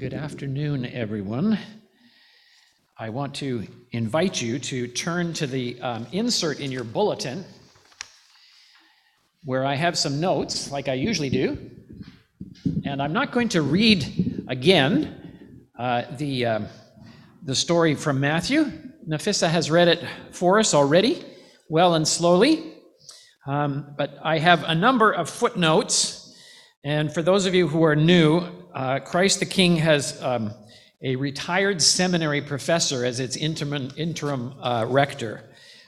good afternoon, everyone. I want to invite you to turn to the um, insert in your bulletin where I have some notes, like I usually do. And I'm not going to read again uh, the, um, the story from Matthew. Nafissa has read it for us already, well and slowly. Um, but I have a number of footnotes. And for those of you who are new, uh, Christ the King has um, a retired seminary professor as its interim, interim uh, rector.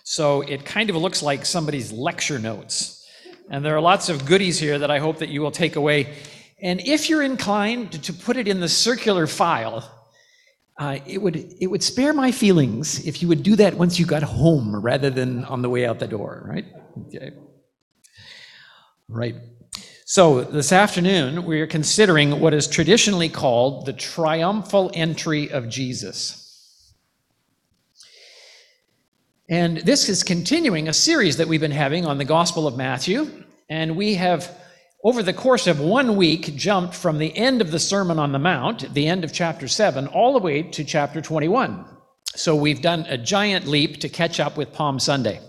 So it kind of looks like somebody's lecture notes. And there are lots of goodies here that I hope that you will take away. And if you're inclined to put it in the circular file, uh, it would it would spare my feelings if you would do that once you got home rather than on the way out the door, right? Okay. Right. So, this afternoon, we are considering what is traditionally called the triumphal entry of Jesus. And this is continuing a series that we've been having on the Gospel of Matthew. And we have, over the course of one week, jumped from the end of the Sermon on the Mount, the end of chapter 7, all the way to chapter 21. So, we've done a giant leap to catch up with Palm Sunday.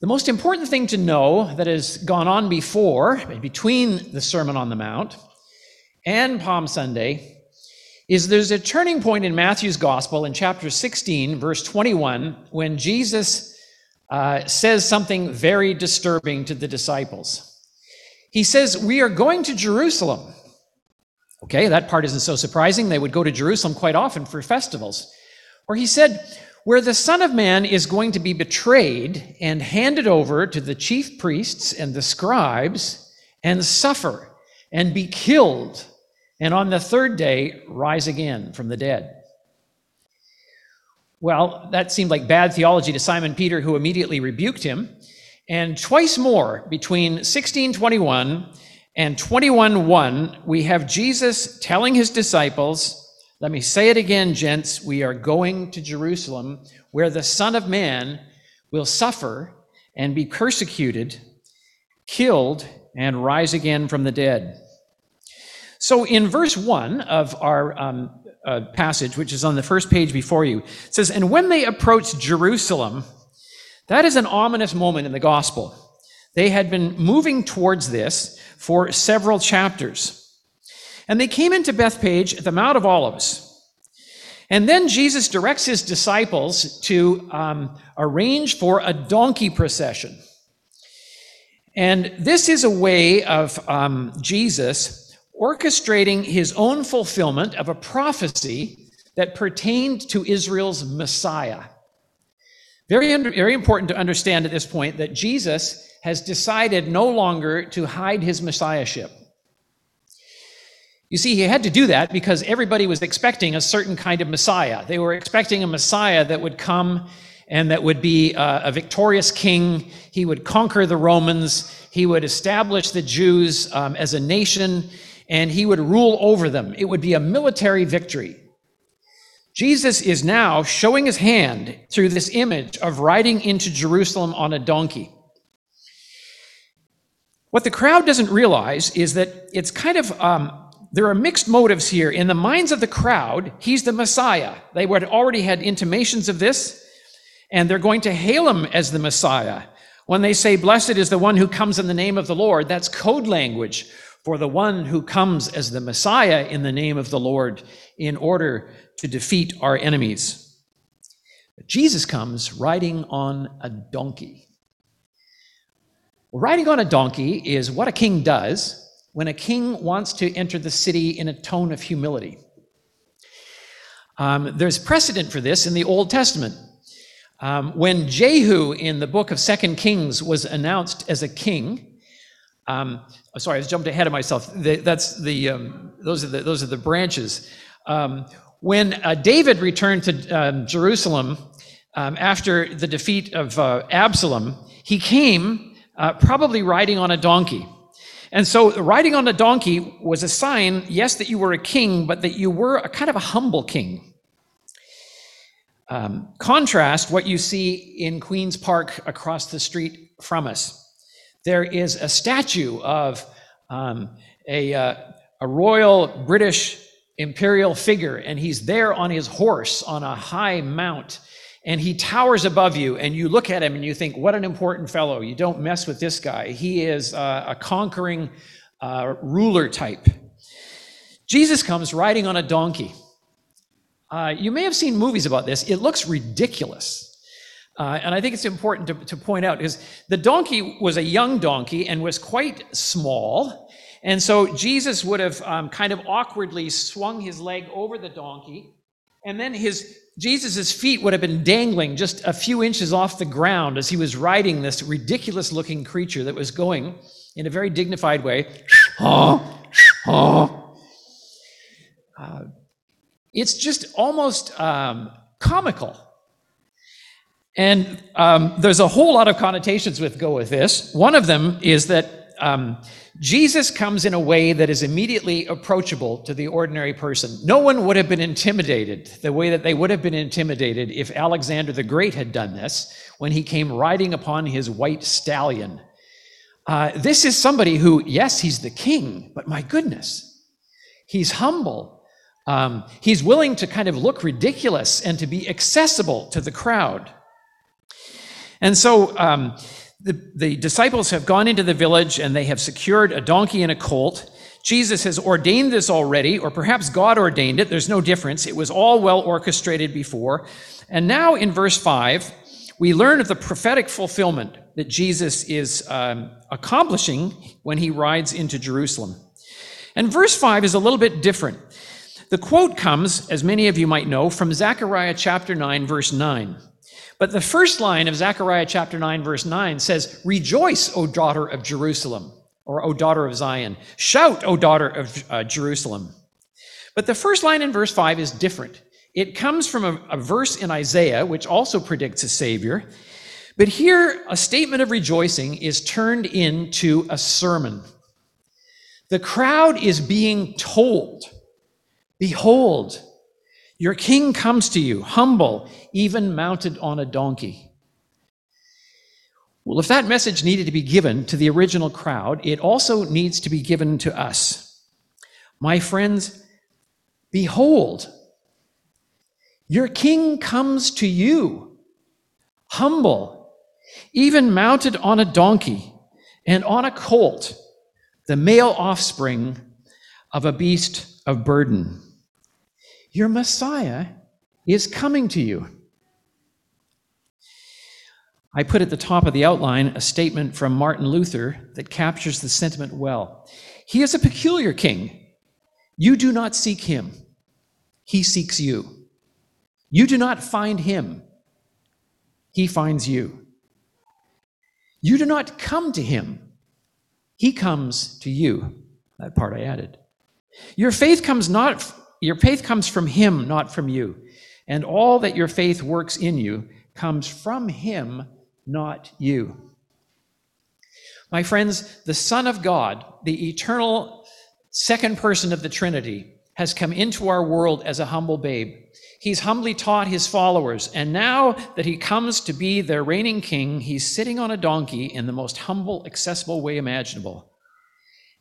The most important thing to know that has gone on before, between the Sermon on the Mount and Palm Sunday, is there's a turning point in Matthew's Gospel in chapter 16, verse 21, when Jesus uh, says something very disturbing to the disciples. He says, We are going to Jerusalem. Okay, that part isn't so surprising. They would go to Jerusalem quite often for festivals. Or he said, where the Son of Man is going to be betrayed and handed over to the chief priests and the scribes and suffer and be killed, and on the third day rise again from the dead. Well, that seemed like bad theology to Simon Peter, who immediately rebuked him. And twice more, between 1621 and 21:1, we have Jesus telling his disciples, let me say it again, gents. We are going to Jerusalem where the Son of Man will suffer and be persecuted, killed, and rise again from the dead. So, in verse 1 of our um, uh, passage, which is on the first page before you, it says, And when they approached Jerusalem, that is an ominous moment in the gospel. They had been moving towards this for several chapters. And they came into Bethphage at the Mount of Olives. And then Jesus directs his disciples to um, arrange for a donkey procession. And this is a way of um, Jesus orchestrating his own fulfillment of a prophecy that pertained to Israel's Messiah. Very, very important to understand at this point that Jesus has decided no longer to hide his messiahship. You see, he had to do that because everybody was expecting a certain kind of Messiah. They were expecting a Messiah that would come and that would be uh, a victorious king. He would conquer the Romans. He would establish the Jews um, as a nation, and he would rule over them. It would be a military victory. Jesus is now showing his hand through this image of riding into Jerusalem on a donkey. What the crowd doesn't realize is that it's kind of um, there are mixed motives here. In the minds of the crowd, he's the Messiah. They had already had intimations of this, and they're going to hail him as the Messiah. When they say, Blessed is the one who comes in the name of the Lord, that's code language for the one who comes as the Messiah in the name of the Lord in order to defeat our enemies. Jesus comes riding on a donkey. Riding on a donkey is what a king does when a king wants to enter the city in a tone of humility. Um, there's precedent for this in the Old Testament. Um, when Jehu in the book of Second Kings was announced as a king, um, oh, sorry, I jumped ahead of myself. That's the um, those are the those are the branches. Um, when uh, David returned to um, Jerusalem after the defeat of uh, Absalom, he came uh, probably riding on a donkey. And so riding on a donkey was a sign, yes, that you were a king, but that you were a kind of a humble king. Um, contrast what you see in Queen's Park across the street from us. There is a statue of um, a, uh, a royal British imperial figure, and he's there on his horse on a high mount, and he towers above you, and you look at him and you think, what an important fellow. You don't mess with this guy. He is uh, a conquering uh, ruler type. Jesus comes riding on a donkey. Uh, you may have seen movies about this. It looks ridiculous. Uh, and I think it's important to, to point out because the donkey was a young donkey and was quite small. And so Jesus would have um, kind of awkwardly swung his leg over the donkey. And then his Jesus' feet would have been dangling just a few inches off the ground as he was riding this ridiculous looking creature that was going in a very dignified way. Uh, it's just almost um, comical. And um, there's a whole lot of connotations with go with this. One of them is that um, Jesus comes in a way that is immediately approachable to the ordinary person. No one would have been intimidated the way that they would have been intimidated if Alexander the Great had done this when he came riding upon his white stallion. Uh, this is somebody who, yes, he's the king, but my goodness, he's humble um, he's willing to kind of look ridiculous and to be accessible to the crowd. And so um, the, the disciples have gone into the village and they have secured a donkey and a colt. Jesus has ordained this already, or perhaps God ordained it. There's no difference. It was all well orchestrated before. And now in verse 5, we learn of the prophetic fulfillment that Jesus is um, accomplishing when he rides into Jerusalem. And verse 5 is a little bit different. The quote comes, as many of you might know, from Zechariah chapter 9, verse 9. But the first line of Zechariah chapter 9, verse 9 says, Rejoice, O daughter of Jerusalem, or O daughter of Zion. Shout, O daughter of uh, Jerusalem. But the first line in verse 5 is different. It comes from a, a verse in Isaiah, which also predicts a Savior. But here, a statement of rejoicing is turned into a sermon. The crowd is being told Behold, your king comes to you, humble, even mounted on a donkey. Well, if that message needed to be given to the original crowd, it also needs to be given to us. My friends, behold, your king comes to you, humble, even mounted on a donkey and on a colt, the male offspring of a beast of burden. Your Messiah is coming to you. I put at the top of the outline a statement from Martin Luther that captures the sentiment well. He is a peculiar king. You do not seek him, he seeks you. You do not find him, he finds you. You do not come to him, he comes to you. That part I added. Your faith comes not your faith comes from Him, not from you. And all that your faith works in you comes from Him, not you. My friends, the Son of God, the eternal second person of the Trinity, has come into our world as a humble babe. He's humbly taught his followers, and now that he comes to be their reigning king, he's sitting on a donkey in the most humble, accessible way imaginable.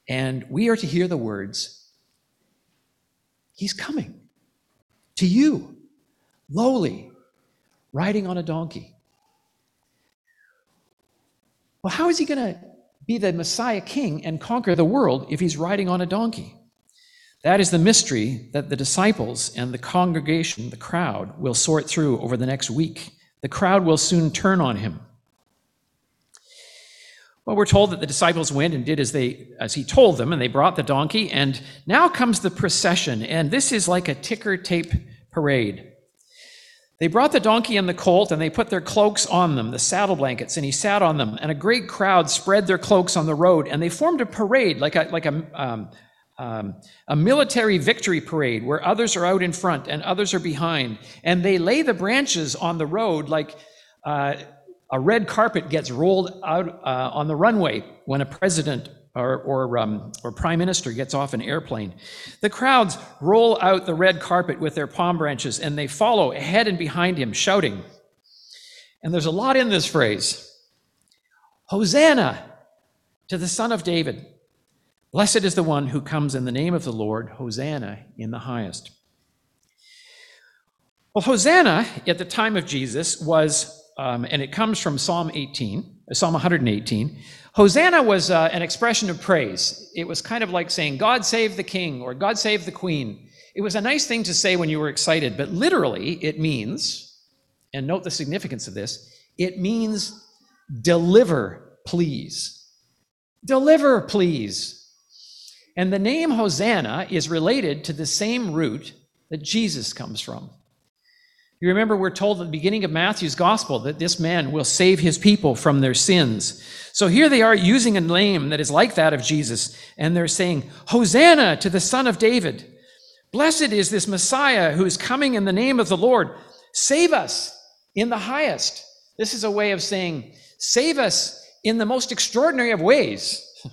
And we are to hear the words, He's coming to you, lowly, riding on a donkey. Well, how is he going to be the Messiah king and conquer the world if he's riding on a donkey? That is the mystery that the disciples and the congregation, the crowd, will sort through over the next week. The crowd will soon turn on him. Well, we're told that the disciples went and did as they as he told them, and they brought the donkey, and now comes the procession, and this is like a ticker tape parade. They brought the donkey and the colt, and they put their cloaks on them, the saddle blankets, and he sat on them. And a great crowd spread their cloaks on the road, and they formed a parade, like a like a um, um, a military victory parade, where others are out in front and others are behind, and they lay the branches on the road like. Uh, a red carpet gets rolled out uh, on the runway when a president or, or, um, or prime minister gets off an airplane. The crowds roll out the red carpet with their palm branches and they follow ahead and behind him, shouting. And there's a lot in this phrase Hosanna to the Son of David. Blessed is the one who comes in the name of the Lord. Hosanna in the highest. Well, Hosanna at the time of Jesus was, um, and it comes from Psalm 18, uh, Psalm 118. Hosanna was uh, an expression of praise. It was kind of like saying, God save the king or God save the queen. It was a nice thing to say when you were excited, but literally it means, and note the significance of this, it means deliver, please. Deliver, please. And the name Hosanna is related to the same root that Jesus comes from. You remember, we're told at the beginning of Matthew's gospel that this man will save his people from their sins. So here they are using a name that is like that of Jesus, and they're saying, Hosanna to the Son of David. Blessed is this Messiah who is coming in the name of the Lord. Save us in the highest. This is a way of saying, Save us in the most extraordinary of ways.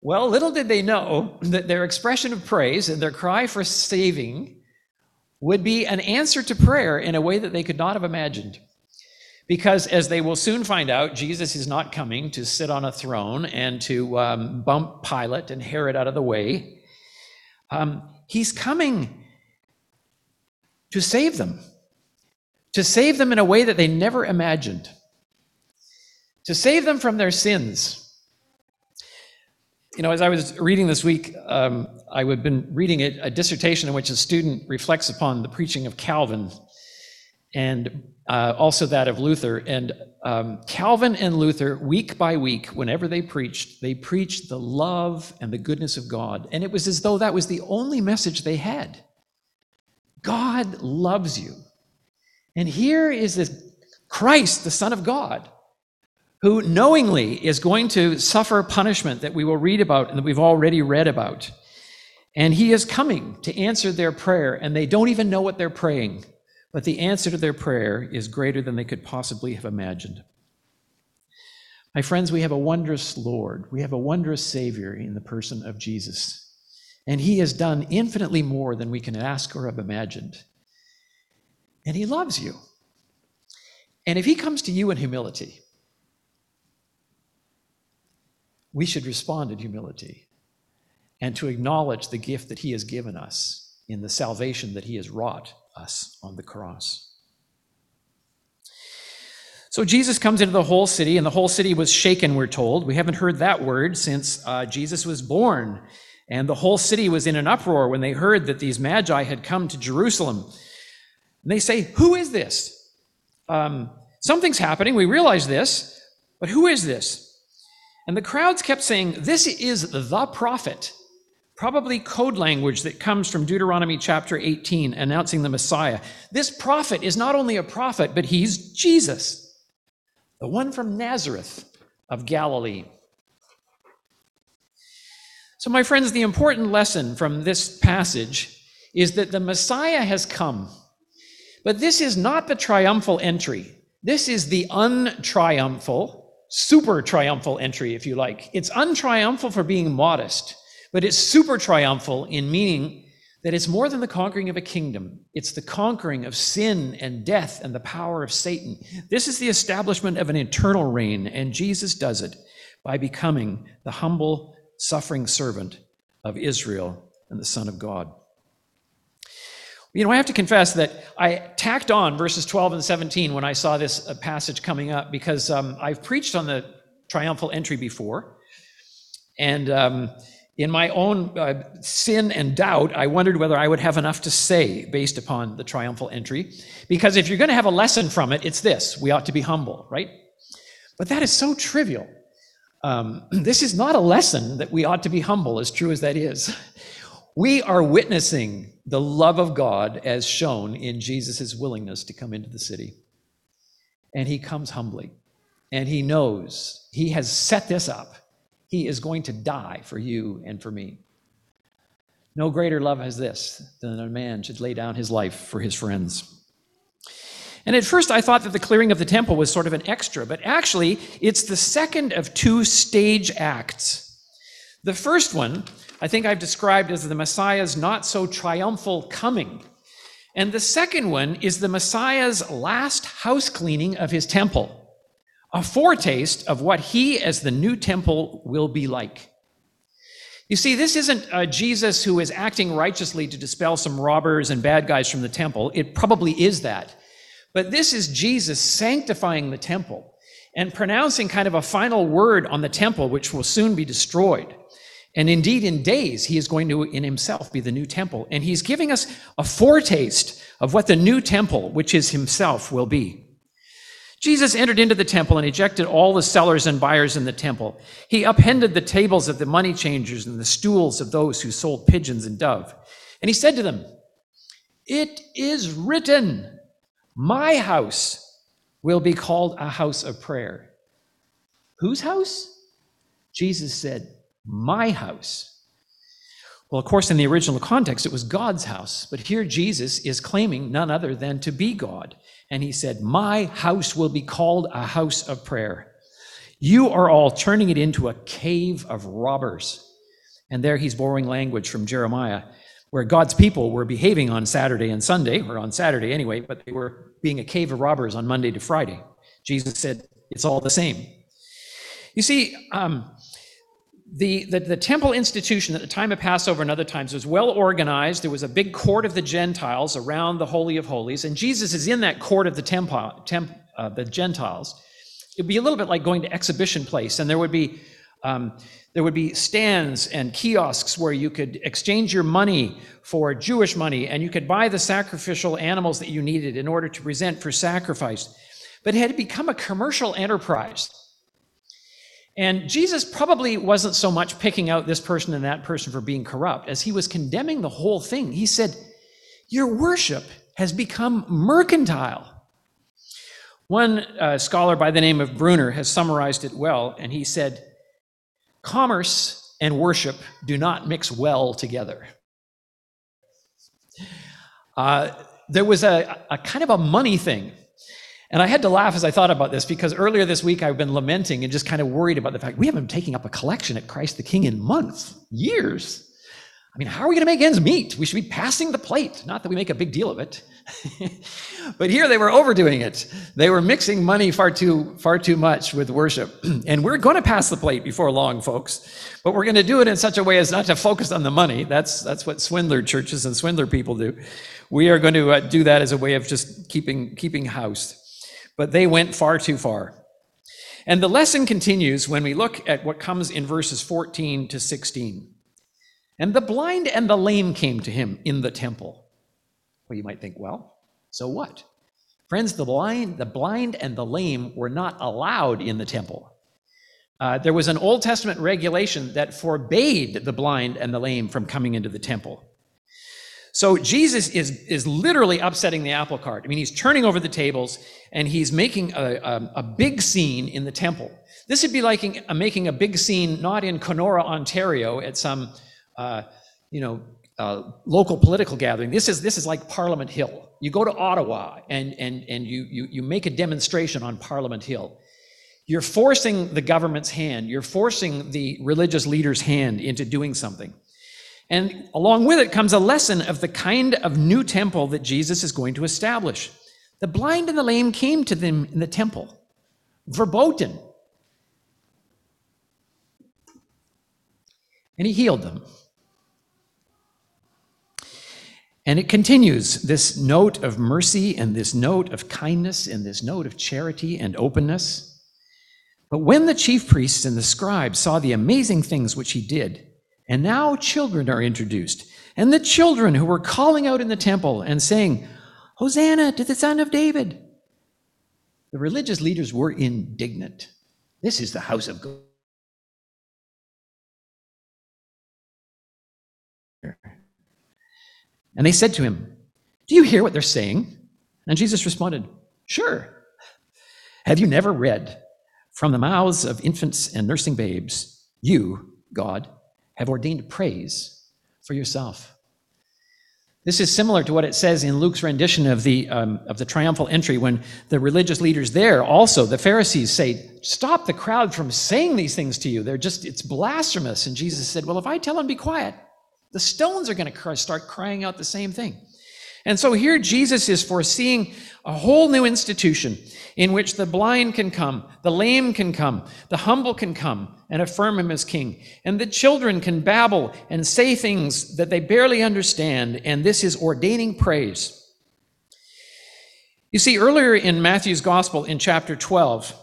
well, little did they know that their expression of praise and their cry for saving would be an answer to prayer in a way that they could not have imagined. Because as they will soon find out, Jesus is not coming to sit on a throne and to um, bump Pilate and Herod out of the way. Um, he's coming to save them, to save them in a way that they never imagined, to save them from their sins you know, as I was reading this week, um, I had been reading a, a, dissertation in which a student reflects upon the preaching of Calvin and uh, also that of Luther. And um, Calvin and Luther, week by week, whenever they preached, they preached the love and the goodness of God. And it was as though that was the only message they had. God loves you. And here is this Christ, the Son of God, who knowingly is going to suffer punishment that we will read about and that we've already read about. And he is coming to answer their prayer, and they don't even know what they're praying, but the answer to their prayer is greater than they could possibly have imagined. My friends, we have a wondrous Lord. We have a wondrous Savior in the person of Jesus. And he has done infinitely more than we can ask or have imagined. And he loves you. And if he comes to you in humility, we should respond in humility and to acknowledge the gift that He has given us in the salvation that He has wrought us on the cross. So Jesus comes into the whole city, and the whole city was shaken, we're told. We haven't heard that word since uh, Jesus was born. And the whole city was in an uproar when they heard that these magi had come to Jerusalem. And they say, Who is this? Um, something's happening. We realize this, but who is this? And the crowds kept saying, This is the prophet. Probably code language that comes from Deuteronomy chapter 18, announcing the Messiah. This prophet is not only a prophet, but he's Jesus, the one from Nazareth of Galilee. So, my friends, the important lesson from this passage is that the Messiah has come. But this is not the triumphal entry. This is the untriumphal, super triumphal entry, if you like. It's untriumphal for being modest, but it's super triumphal in meaning that it's more than the conquering of a kingdom. It's the conquering of sin and death and the power of Satan. This is the establishment of an eternal reign, and Jesus does it by becoming the humble, suffering servant of Israel and the Son of God. You know, I have to confess that I tacked on verses 12 and 17 when I saw this uh, passage coming up because um, I've preached on the triumphal entry before. And um, in my own uh, sin and doubt, I wondered whether I would have enough to say based upon the triumphal entry. Because if you're going to have a lesson from it, it's this we ought to be humble, right? But that is so trivial. Um, this is not a lesson that we ought to be humble, as true as that is. We are witnessing the love of God as shown in Jesus' willingness to come into the city. And he comes humbly. And he knows he has set this up. He is going to die for you and for me. No greater love has this than a man should lay down his life for his friends. And at first, I thought that the clearing of the temple was sort of an extra, but actually, it's the second of two stage acts. The first one I think I've described as the Messiah's not so triumphal coming. And the second one is the Messiah's last house cleaning of his temple, a foretaste of what he, as the new temple, will be like. You see, this isn't uh, Jesus who is acting righteously to dispel some robbers and bad guys from the temple. It probably is that. But this is Jesus sanctifying the temple and pronouncing kind of a final word on the temple, which will soon be destroyed. And indeed, in days, he is going to, in himself, be the new temple. And he's giving us a foretaste of what the new temple, which is himself, will be. Jesus entered into the temple and ejected all the sellers and buyers in the temple. He upended the tables of the money changers and the stools of those who sold pigeons and dove. And he said to them, It is written, My house will be called a house of prayer. Whose house? Jesus said, My house. Well, of course, in the original context, it was God's house. But here Jesus is claiming none other than to be God. And he said, My house will be called a house of prayer. You are all turning it into a cave of robbers. And there he's borrowing language from Jeremiah, where God's people were behaving on Saturday and Sunday, or on Saturday anyway, but they were being a cave of robbers on Monday to Friday. Jesus said, It's all the same. You see, um, the, the, the, temple institution at the time of Passover and other times was well organized. There was a big court of the Gentiles around the Holy of Holies, and Jesus is in that court of the, temple, temp, uh, the Gentiles. It'd be a little bit like going to exhibition place, and there would be um, there would be stands and kiosks where you could exchange your money for Jewish money, and you could buy the sacrificial animals that you needed in order to present for sacrifice. But it had become a commercial enterprise. And Jesus probably wasn't so much picking out this person and that person for being corrupt as he was condemning the whole thing. He said, Your worship has become mercantile. One uh, scholar by the name of Bruner has summarized it well, and he said, Commerce and worship do not mix well together. Uh, there was a, a kind of a money thing and I had to laugh as I thought about this because earlier this week I've been lamenting and just kind of worried about the fact we haven't been taking up a collection at Christ the King in months, years. I mean, how are we going to make ends meet? We should be passing the plate. Not that we make a big deal of it. but here they were overdoing it. They were mixing money far too far too much with worship. and we're going to pass the plate before long, folks. But we're going to do it in such a way as not to focus on the money. That's that's what swindler churches and swindler people do. We are going to uh, do that as a way of just keeping keeping house but they went far too far. And the lesson continues when we look at what comes in verses 14 to 16. And the blind and the lame came to him in the temple. Well, you might think, well, so what? Friends, the blind, the blind and the lame were not allowed in the temple. Uh, there was an Old Testament regulation that forbade the blind and the lame from coming into the temple. So Jesus is, is literally upsetting the apple cart. I mean, he's turning over the tables and he's making a, a, a big scene in the temple. This would be like in, uh, making a big scene not in Kenora, Ontario, at some, uh, you know, uh, local political gathering. This is this is like Parliament Hill. You go to Ottawa and and and you you you make a demonstration on Parliament Hill. You're forcing the government's hand. You're forcing the religious leader's hand into doing something. And along with it comes a lesson of the kind of new temple that Jesus is going to establish. The blind and the lame came to them in the temple, verboten. And he healed them. And it continues this note of mercy and this note of kindness and this note of charity and openness. But when the chief priests and the scribes saw the amazing things which he did, and now children are introduced. And the children who were calling out in the temple and saying, Hosanna to the Son of David. The religious leaders were indignant. This is the house of God. And they said to him, Do you hear what they're saying? And Jesus responded, Sure. Have you never read from the mouths of infants and nursing babes, you, God, have ordained praise for yourself. This is similar to what it says in Luke's rendition of the, um, of the triumphal entry when the religious leaders there also, the Pharisees, say, Stop the crowd from saying these things to you. They're just, it's blasphemous. And Jesus said, Well, if I tell them be quiet, the stones are going to start crying out the same thing. And so here Jesus is foreseeing a whole new institution in which the blind can come, the lame can come, the humble can come and affirm him as king, and the children can babble and say things that they barely understand, and this is ordaining praise. You see, earlier in Matthew's gospel in chapter 12,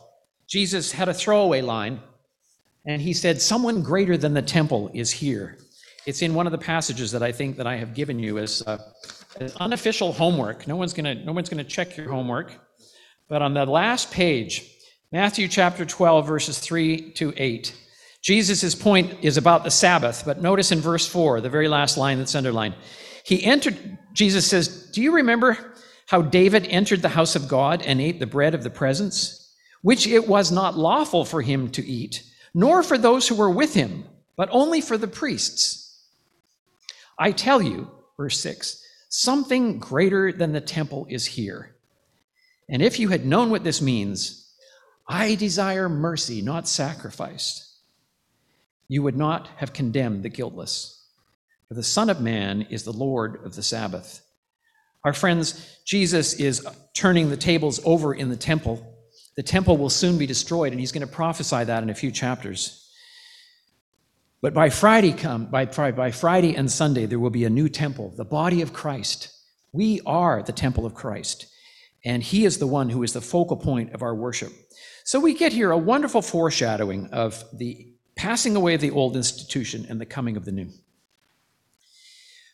Jesus had a throwaway line, and he said, Someone greater than the temple is here. It's in one of the passages that I think that I have given you as, uh, as unofficial homework. No one's gonna no one's gonna check your homework, but on the last page, Matthew chapter 12, verses 3 to 8. Jesus' point is about the Sabbath, but notice in verse 4, the very last line that's underlined. He entered, Jesus says, Do you remember how David entered the house of God and ate the bread of the presence, which it was not lawful for him to eat, nor for those who were with him, but only for the priests? I tell you, verse 6, something greater than the temple is here. And if you had known what this means, I desire mercy, not sacrifice, you would not have condemned the guiltless. For the Son of Man is the Lord of the Sabbath. Our friends, Jesus is turning the tables over in the temple. The temple will soon be destroyed, and he's going to prophesy that in a few chapters. But by Friday come by, by Friday and Sunday there will be a new temple, the body of Christ. We are the temple of Christ, and he is the one who is the focal point of our worship. So we get here a wonderful foreshadowing of the passing away of the old institution and the coming of the new.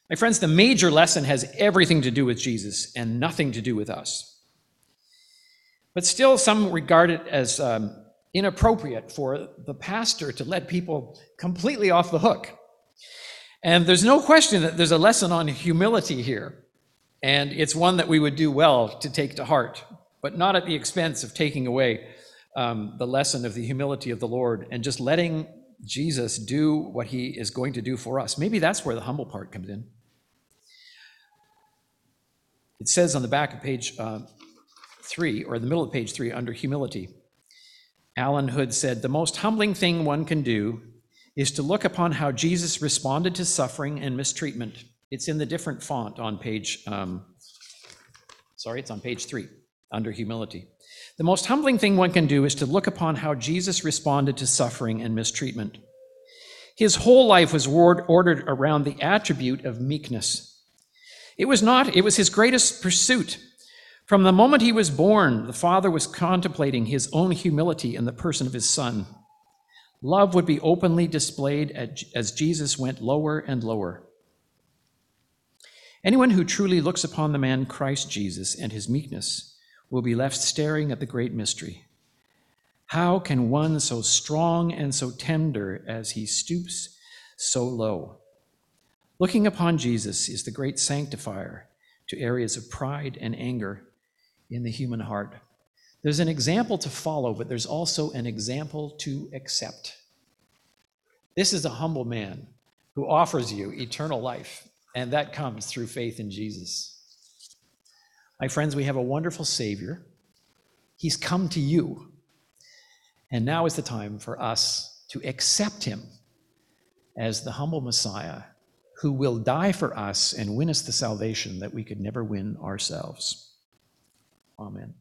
My friends, the major lesson has everything to do with Jesus and nothing to do with us. But still, some regard it as um, inappropriate for the pastor to let people completely off the hook. And there's no question that there's a lesson on humility here. And it's one that we would do well to take to heart, but not at the expense of taking away um, the lesson of the humility of the Lord and just letting Jesus do what he is going to do for us. Maybe that's where the humble part comes in. It says on the back of page uh, three, or in the middle of page three, under humility Allen Hood said, The most humbling thing one can do is to look upon how Jesus responded to suffering and mistreatment. It's in the different font on page, um, sorry, it's on page three, under humility. The most humbling thing one can do is to look upon how Jesus responded to suffering and mistreatment. His whole life was ordered around the attribute of meekness. It was not, it was his greatest pursuit. From the moment he was born, the Father was contemplating his own humility in the person of his Son. Love would be openly displayed as Jesus went lower and lower. Anyone who truly looks upon the man Christ Jesus and his meekness will be left staring at the great mystery. How can one so strong and so tender as he stoops so low? Looking upon Jesus is the great sanctifier to areas of pride and anger in the human heart. There's an example to follow, but there's also an example to accept. This is a humble man who offers you eternal life, and that comes through faith in Jesus. My friends, we have a wonderful Savior. He's come to you. And now is the time for us to accept him as the humble Messiah who will die for us and win us the salvation that we could never win ourselves. Amen.